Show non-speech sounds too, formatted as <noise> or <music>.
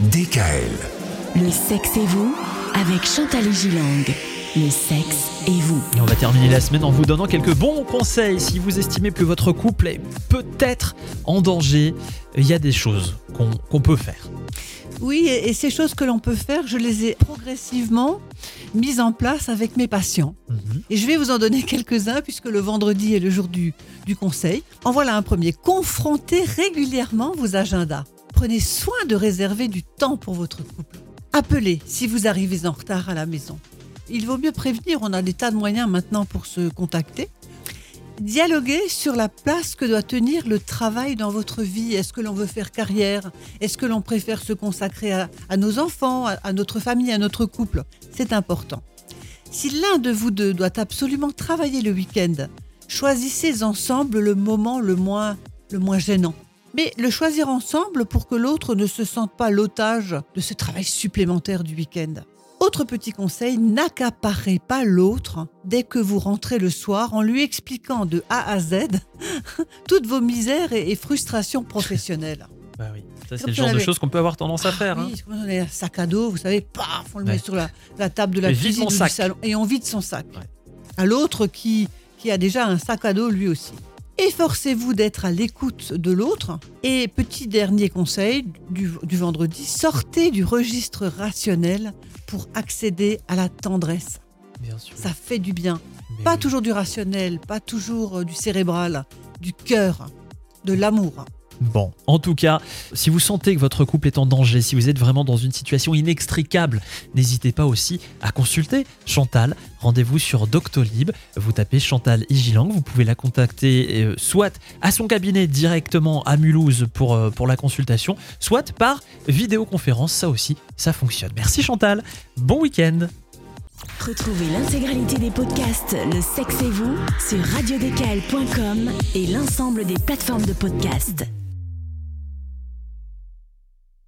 DKL. Le sexe et vous avec Chantal Gilang. Le sexe et vous. Et on va terminer la semaine en vous donnant quelques bons conseils. Si vous estimez que votre couple est peut-être en danger, il y a des choses qu'on peut faire. Oui, et et ces choses que l'on peut faire, je les ai progressivement mises en place avec mes patients. Mhm. Et je vais vous en donner quelques-uns puisque le vendredi est le jour du, du conseil. En voilà un premier. Confrontez régulièrement vos agendas. Prenez soin de réserver du temps pour votre couple. Appelez si vous arrivez en retard à la maison. Il vaut mieux prévenir, on a des tas de moyens maintenant pour se contacter. Dialoguez sur la place que doit tenir le travail dans votre vie. Est-ce que l'on veut faire carrière? Est-ce que l'on préfère se consacrer à, à nos enfants, à, à notre famille, à notre couple? C'est important. Si l'un de vous deux doit absolument travailler le week-end, choisissez ensemble le moment le moins, le moins gênant. Mais le choisir ensemble pour que l'autre ne se sente pas l'otage de ce travail supplémentaire du week-end. Autre petit conseil, n'accaparez pas l'autre dès que vous rentrez le soir en lui expliquant de A à Z <laughs> toutes vos misères et, frustrations professionnelles. <laughs> Bah oui, ça c'est le genre de choses qu'on peut avoir tendance à faire. Ah hein. oui, comme on a un sac à dos, vous savez, paf, on le Ouais. met sur la, la table de la cuisine du salon et on vide son sac. Ouais. À l'autre qui, qui a déjà un sac à dos lui aussi. Efforcez-vous d'être à l'écoute de l'autre. Et petit dernier conseil du, du vendredi, sortez du registre rationnel pour accéder à la tendresse. Bien sûr. Ça fait du bien. Mais Pas oui. toujours du rationnel, pas toujours euh, du cérébral, du cœur, de l'amour. Bon, en tout cas, si vous sentez que votre couple est en danger, si vous êtes vraiment dans une situation inextricable, n'hésitez pas aussi à consulter Chantal. Rendez-vous sur Doctolib. Vous tapez Chantal Igilang. Vous pouvez la contacter euh, soit à son cabinet directement à Mulhouse pour, euh, pour la consultation, soit par vidéoconférence. Ça aussi, ça fonctionne. Merci Chantal. Bon week-end. Retrouvez l'intégralité des podcasts Le sexe et vous sur radiodkl.com et l'ensemble des plateformes de podcasts.